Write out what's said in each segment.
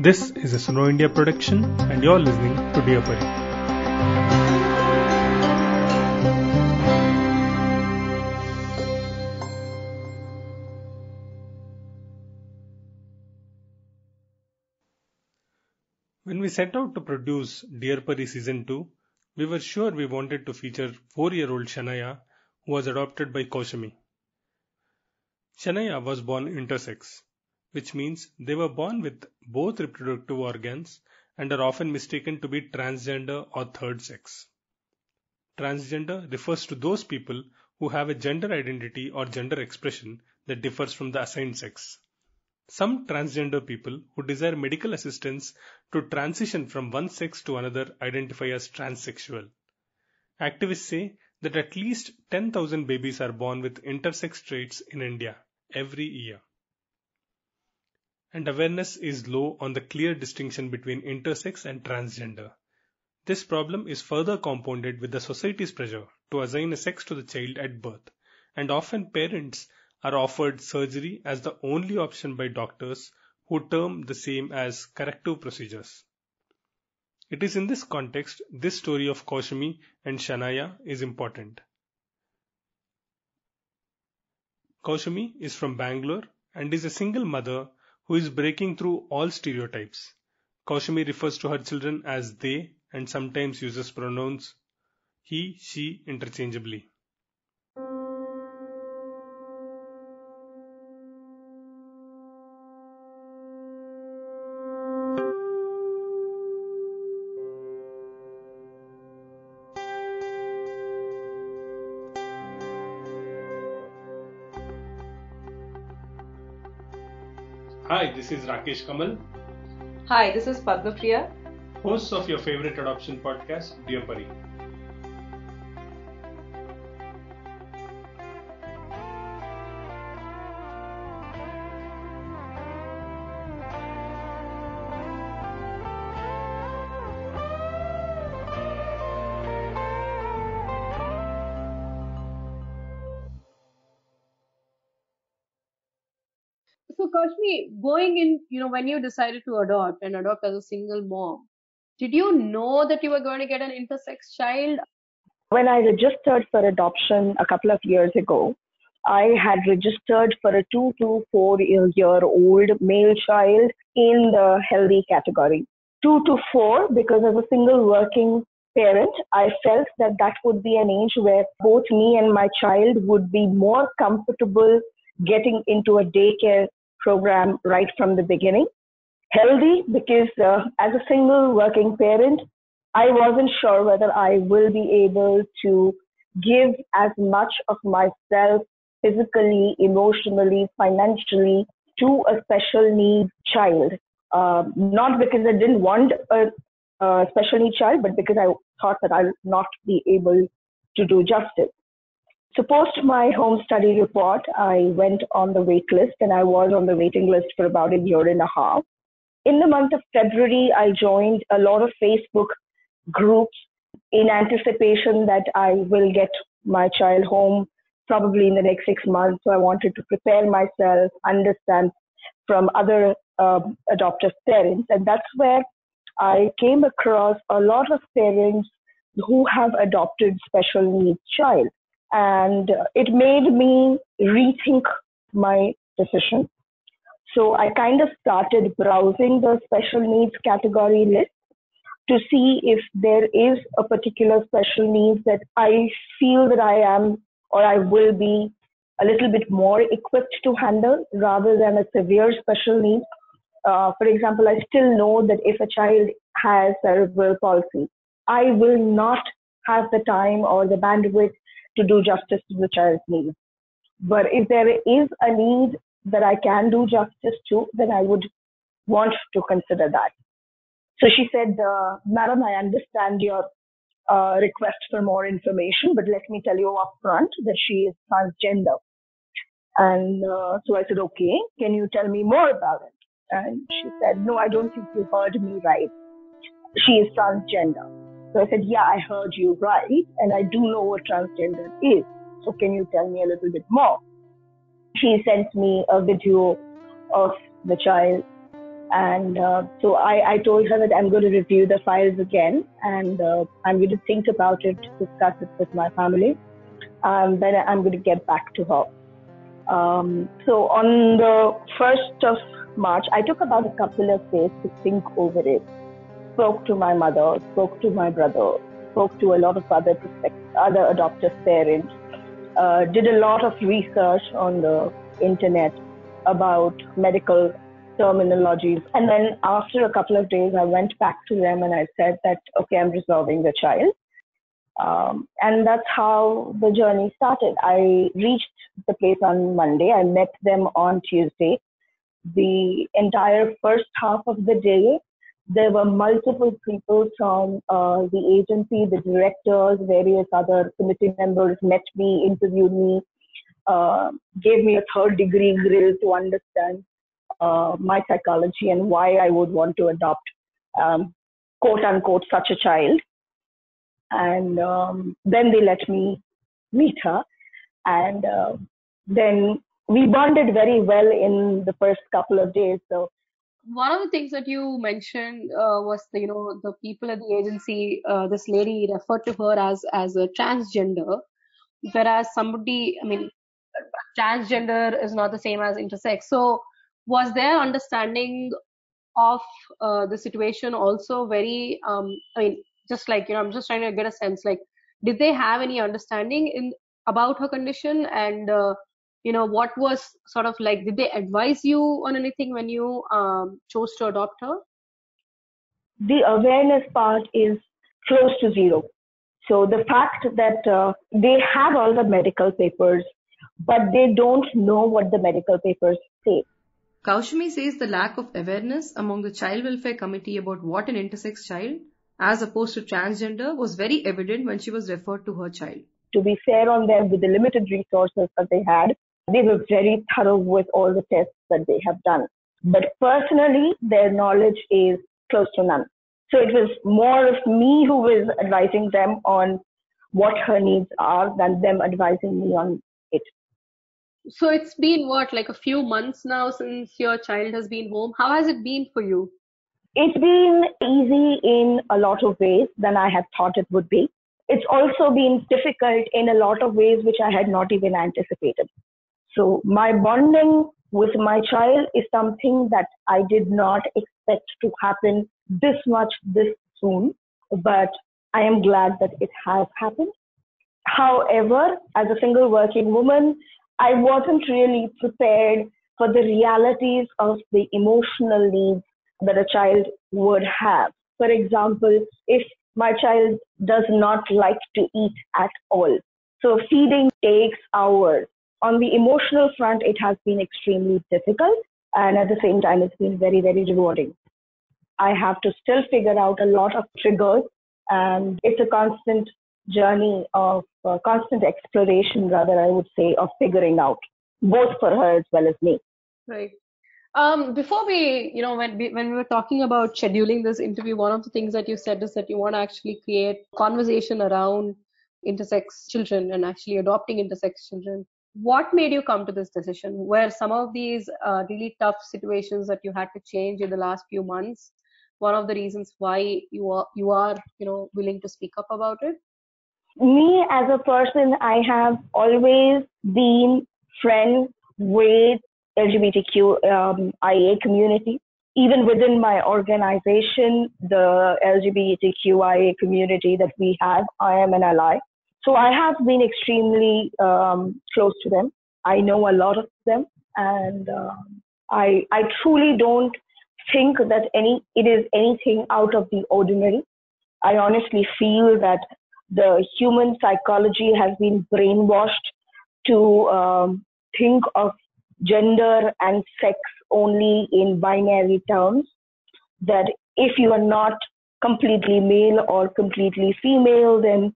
This is a Suno India production, and you're listening to Dear Pari. When we set out to produce Dear Pari Season 2, we were sure we wanted to feature four year old Shanaya, who was adopted by Kaushami. Shanaya was born intersex, which means they were born with both reproductive organs and are often mistaken to be transgender or third sex. Transgender refers to those people who have a gender identity or gender expression that differs from the assigned sex. Some transgender people who desire medical assistance to transition from one sex to another identify as transsexual. Activists say that at least 10,000 babies are born with intersex traits in India every year. And awareness is low on the clear distinction between intersex and transgender. This problem is further compounded with the society's pressure to assign a sex to the child at birth, and often parents are offered surgery as the only option by doctors who term the same as corrective procedures. It is in this context this story of Kaushami and Shanaya is important. Kaushami is from Bangalore and is a single mother who is breaking through all stereotypes. Kaushami refers to her children as they and sometimes uses pronouns he, she interchangeably. Hi, this is Rakesh Kamal, Hi, this is Padma Priya. hosts of your favorite adoption podcast, Dear Pari. Know, when you decided to adopt and adopt as a single mom, did you know that you were going to get an intersex child? When I registered for adoption a couple of years ago, I had registered for a two to four year old male child in the healthy category. Two to four, because as a single working parent, I felt that that would be an age where both me and my child would be more comfortable getting into a daycare program right from the beginning. Healthy, because uh, as a single working parent, I wasn't sure whether I will be able to give as much of myself physically, emotionally, financially to a special needs child. Um, not because I didn't want a, a special needs child, but because I thought that I'll not be able to do justice. So post my home study report, I went on the wait list and I was on the waiting list for about a year and a half. In the month of February, I joined a lot of Facebook groups in anticipation that I will get my child home probably in the next six months. So I wanted to prepare myself, understand from other um, adoptive parents. And that's where I came across a lot of parents who have adopted special needs child. And it made me rethink my decision. So I kind of started browsing the special needs category list to see if there is a particular special needs that I feel that I am or I will be a little bit more equipped to handle rather than a severe special need. Uh, for example, I still know that if a child has cerebral palsy, I will not have the time or the bandwidth to do justice to the child's needs. But if there is a need that I can do justice to, then I would want to consider that. So she said, uh, Madam, I understand your uh, request for more information, but let me tell you up front that she is transgender. And uh, so I said, okay, can you tell me more about it? And she said, no, I don't think you heard me right. She is transgender. So I said, yeah, I heard you right, and I do know what transgender is. So can you tell me a little bit more? She sent me a video of the child And uh, so I, I told her that I'm going to review the files again and uh, I'm going to think about it, discuss it with my family. Um, then I'm going to get back to her. Um, so on the 1st of March, I took about a couple of days to think over it. Spoke to my mother, spoke to my brother, spoke to a lot of other other adoptive parents, uh, did a lot of research on the internet about medical terminologies. And then after a couple of days, I went back to them and I said that, okay, I'm resolving the child. Um, and that's how the journey started. I reached the place on Monday. I met them on Tuesday. The entire first half of the day, there were multiple people from uh, the agency, the directors, various other committee members met me, interviewed me, uh, gave me a third degree grill to understand uh, my psychology and why I would want to adopt, um, quote unquote, such a child. And um, then they let me meet her. And uh, then we bonded very well in the first couple of days. So one of the things that you mentioned uh, was the, you know the people at the agency. Uh, this lady referred to her as as a transgender, whereas somebody, I mean, transgender is not the same as intersex. So was their understanding of uh, the situation also very? Um, I mean, just like you know, I'm just trying to get a sense. Like, did they have any understanding in about her condition and uh, you know what was sort of like did they advise you on anything when you um, chose to adopt her? The awareness part is close to zero. So the fact that uh, they have all the medical papers but they don't know what the medical papers say. Kaushami says the lack of awareness among the Child Welfare Committee about what an intersex child, as opposed to transgender, was very evident when she was referred to her child. To be fair on them with the limited resources that they had, they were very thorough with all the tests that they have done. But personally, their knowledge is close to none. So it was more of me who was advising them on what her needs are than them advising me on it. So it's been what, like a few months now since your child has been home. How has it been for you? It's been easy in a lot of ways than I had thought it would be. It's also been difficult in a lot of ways which I had not even anticipated. So my bonding with my child is something that I did not expect to happen this much this soon, but I am glad that it has happened. However, as a single working woman, I wasn't really prepared for the realities of the emotional needs that a child would have. For example, if my child does not like to eat at all, so feeding takes hours on the emotional front, it has been extremely difficult. And at the same time, it's been very, very rewarding. I have to still figure out a lot of triggers. And it's a constant journey of uh, constant exploration, rather, I would say, of figuring out, both for her as well as me. Right. Um, before we, you know, when we, when we were talking about scheduling this interview, one of the things that you said is that you want to actually create conversation around intersex children and actually adopting intersex children what made you come to this decision? Where some of these uh, really tough situations that you had to change in the last few months one of the reasons why you are you are you know willing to speak up about it? Me as a person i have always been friends with lgbtq um, community. Even within my organization the lgbtqia community that we have i am an ally so I have been extremely um, close to them. I know a lot of them, and um, I I truly don't think that any it is anything out of the ordinary. I honestly feel that the human psychology has been brainwashed to um, think of gender and sex only in binary terms. That if you are not completely male or completely female, then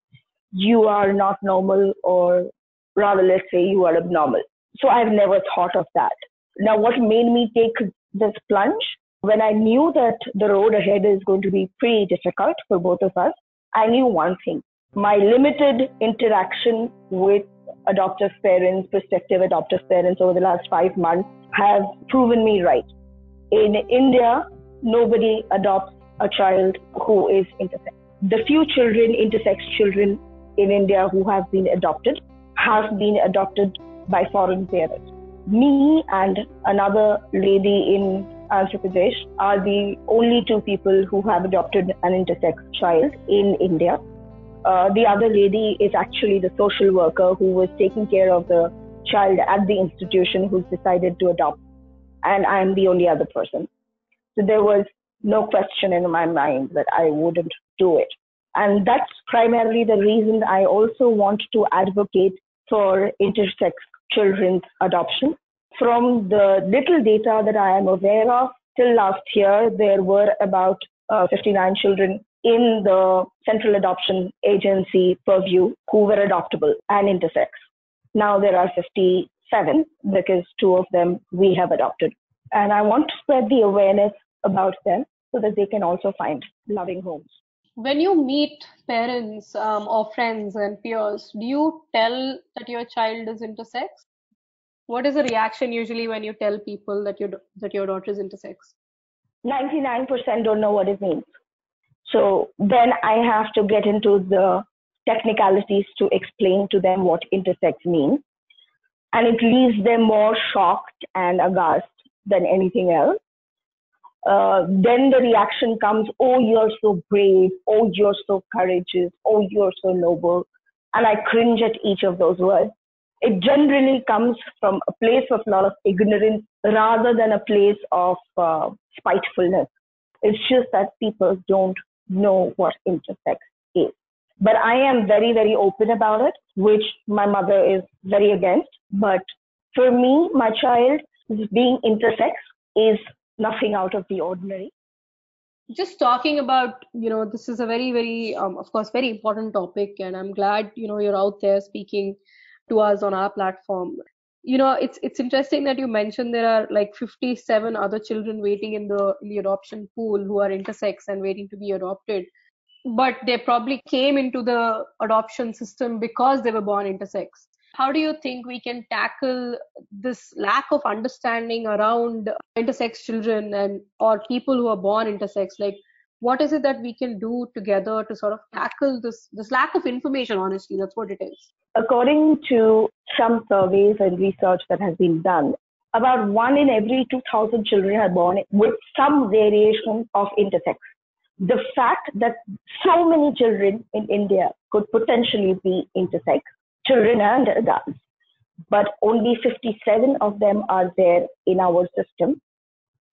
you are not normal or rather let's say you are abnormal. So I've never thought of that. Now what made me take this plunge when I knew that the road ahead is going to be pretty difficult for both of us, I knew one thing. My limited interaction with adoptive parents, prospective adoptive parents over the last five months have proven me right. In India, nobody adopts a child who is intersex. The few children, intersex children in India who have been adopted, have been adopted by foreign parents. Me and another lady in Andhra Pradesh are the only two people who have adopted an intersex child in India. Uh, the other lady is actually the social worker who was taking care of the child at the institution who's decided to adopt, and I'm the only other person. So there was no question in my mind that I wouldn't do it. And that's primarily the reason I also want to advocate for intersex children's adoption. From the little data that I am aware of, till last year, there were about uh, 59 children in the Central Adoption Agency purview who were adoptable and intersex. Now there are 57 because two of them we have adopted. And I want to spread the awareness about them so that they can also find loving homes. When you meet parents um, or friends and peers, do you tell that your child is intersex? What is the reaction usually when you tell people that your that your daughter is intersex? 99% don't know what it means. So then I have to get into the technicalities to explain to them what intersex means. And it leaves them more shocked and aghast than anything else. Uh, then the reaction comes, oh, you're so brave. Oh, you're so courageous. Oh, you're so noble. And I cringe at each of those words. It generally comes from a place of a lot of ignorance rather than a place of uh, spitefulness. It's just that people don't know what intersex is. But I am very, very open about it, which my mother is very against. But for me, my child being intersex is nothing out of the ordinary. Just talking about, you know, this is a very, very, um, of course, very important topic, and I'm glad, you know, you're out there speaking to us on our platform. You know, it's it's interesting that you mentioned there are like 57 other children waiting in the in the adoption pool who are intersex and waiting to be adopted but they probably came into the adoption system because they were born intersex. How do you think we can tackle this lack of understanding around intersex children and or people who are born intersex? Like, what is it that we can do together to sort of tackle this this lack of information? Honestly, that's what it is. According to some surveys and research that has been done, about one in every 2,000 children are born with some variation of intersex the fact that so many children in India could potentially be intersex, children and adults, but only 57 of them are there in our system.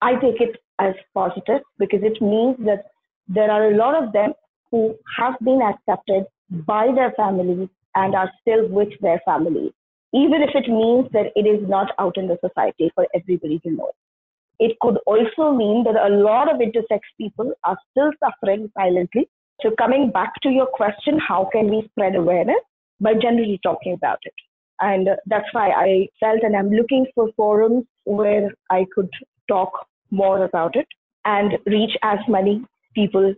I take it as positive because it means that there are a lot of them who have been accepted by their families and are still with their families, even if it means that it is not out in the society for everybody to know. It could also mean that a lot of intersex people are still suffering silently. So coming back to your question, how can we spread awareness? By generally talking about it. And that's why I felt and I'm looking for forums where I could talk more about it and reach as many people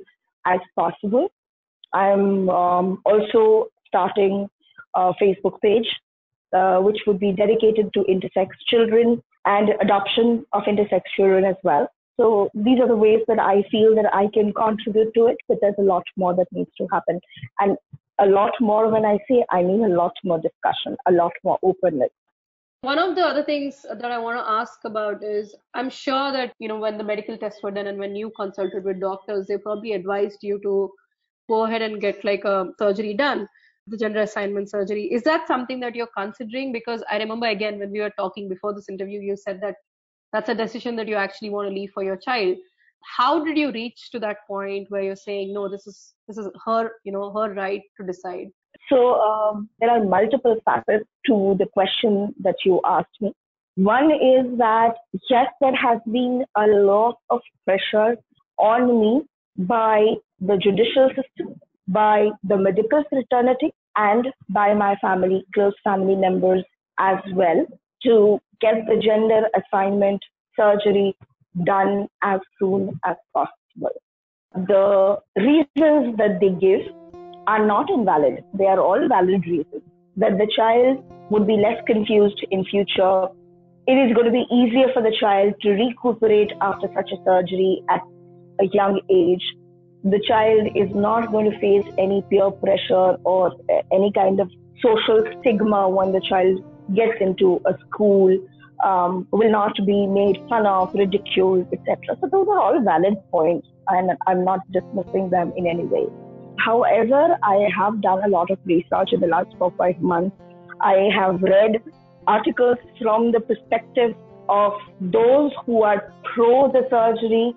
as possible. I'm um, also starting a Facebook page, uh, which would be dedicated to intersex children and adoption of intersex children as well. So these are the ways that I feel that I can contribute to it, but there's a lot more that needs to happen. And a lot more when I say I mean a lot more discussion, a lot more openness. One of the other things that I want to ask about is I'm sure that, you know, when the medical tests were done and when you consulted with doctors, they probably advised you to go ahead and get like a surgery done the gender assignment surgery. Is that something that you're considering? Because I remember again when we were talking before this interview, you said that that's a decision that you actually want to leave for your child. How did you reach to that point where you're saying no, this is this is her, you know, her right to decide? So um, there are multiple factors to the question that you asked me. One is that yes, there has been a lot of pressure on me by the judicial system, by the medical fraternity, and by my family, close family members as well to get the gender assignment surgery done as soon as possible. The reasons that they give are not invalid. They are all valid reasons. That the child would be less confused in future, it is going to be easier for the child to recuperate after such a surgery at a young age. The child is not going to face any peer pressure or any kind of social stigma when the child gets into a school, um, will not be made fun of, ridiculed, etc. So those are all valid points, and I'm not dismissing them in any way. However, I have done a lot of research in the last four five months. I have read articles from the perspective of those who are pro the surgery.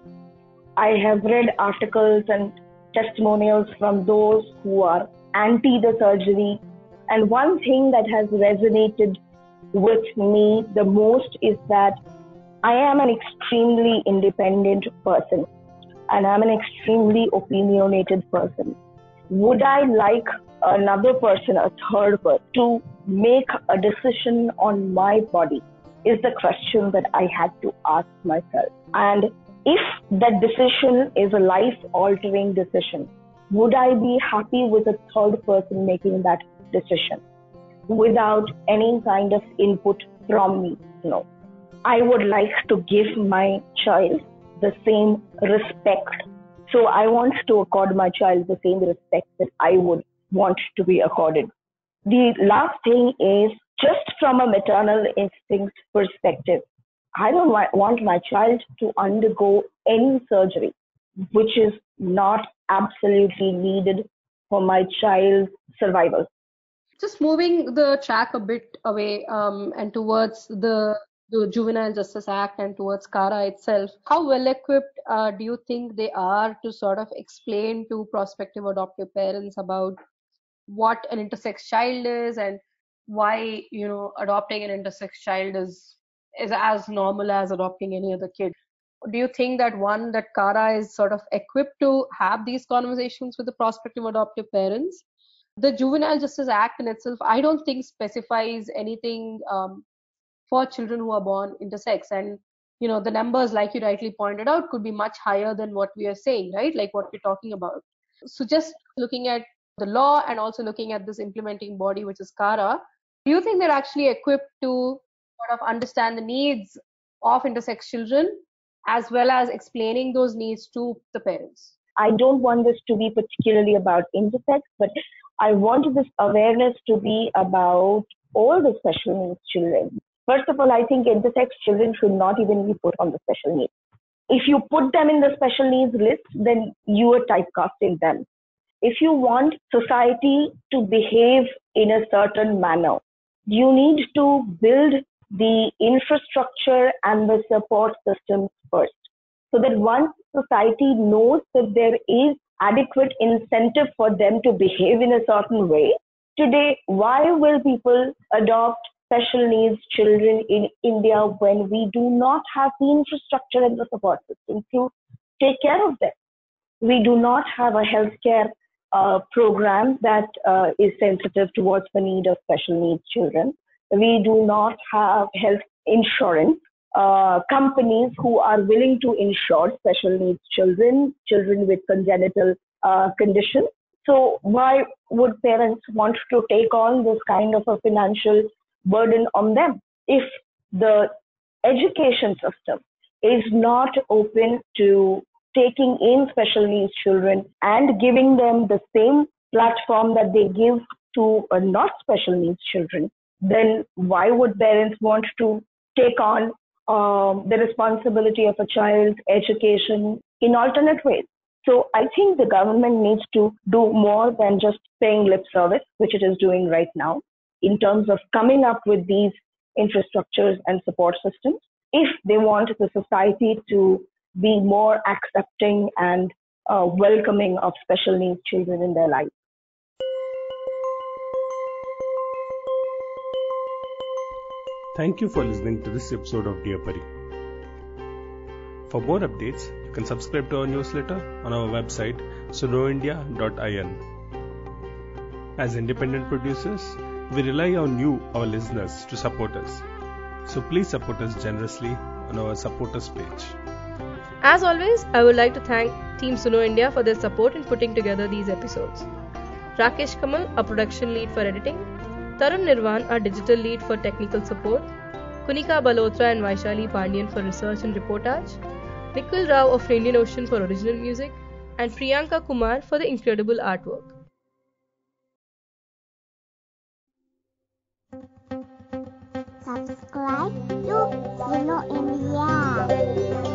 I have read articles and testimonials from those who are anti the surgery. And one thing that has resonated with me the most is that I am an extremely independent person and I'm an extremely opinionated person. Would I like another person, a third person, to make a decision on my body? Is the question that I had to ask myself. And if that decision is a life altering decision, would I be happy with a third person making that decision without any kind of input from me? No. I would like to give my child the same respect. So I want to accord my child the same respect that I would want to be accorded. The last thing is just from a maternal instinct perspective. I don't want my child to undergo any surgery which is not absolutely needed for my child's survival. Just moving the track a bit away um, and towards the, the Juvenile Justice Act and towards CARA itself, how well equipped uh, do you think they are to sort of explain to prospective adoptive parents about what an intersex child is and why you know adopting an intersex child is is as normal as adopting any other kid do you think that one that CARA is sort of equipped to have these conversations with the prospective adoptive parents? The Juvenile Justice Act in itself, I don't think specifies anything um, for children who are born intersex, and you know the numbers, like you rightly pointed out, could be much higher than what we are saying, right? Like what we're talking about. So just looking at the law and also looking at this implementing body, which is CARA, do you think they're actually equipped to sort of understand the needs of intersex children as well as explaining those needs to the parents. I don't want this to be particularly about intersex, but I want this awareness to be about all the special needs children. First of all, I think intersex children should not even be put on the special needs. If you put them in the special needs list, then you are typecasting them. If you want society to behave in a certain manner, you need to build the infrastructure and the support systems first. So that once society knows that there is adequate incentive for them to behave in a certain way, today, why will people adopt special needs children in India when we do not have the infrastructure and the support system to take care of them? We do not have a healthcare uh, program that uh, is sensitive towards the need of special needs children. We do not have health insurance uh, companies who are willing to insure special needs children, children with congenital uh, conditions. So why would parents want to take on this kind of a financial burden on them if the education system is not open to taking in special needs children and giving them the same platform that they give to uh, not special needs children, then why would parents want to take on um, the responsibility of a child's education in alternate ways. So I think the government needs to do more than just paying lip service, which it is doing right now, in terms of coming up with these infrastructures and support systems if they want the society to be more accepting and uh, welcoming of special needs children in their lives. Thank you for listening to this episode of Dear Pari. For more updates, you can subscribe to our newsletter on our website sunoindia.in. As independent producers, we rely on you, our listeners, to support us. So please support us generously on our supporters page. As always, I would like to thank Team Suno India for their support in putting together these episodes. Rakesh Kamal, a production lead for editing, Tarun Nirvan, our digital lead for technical support, Kunika Balotra and Vaishali Pandian for research and reportage, Nikhil Rao of Indian Ocean for original music, and Priyanka Kumar for the incredible artwork. Subscribe to Suno India.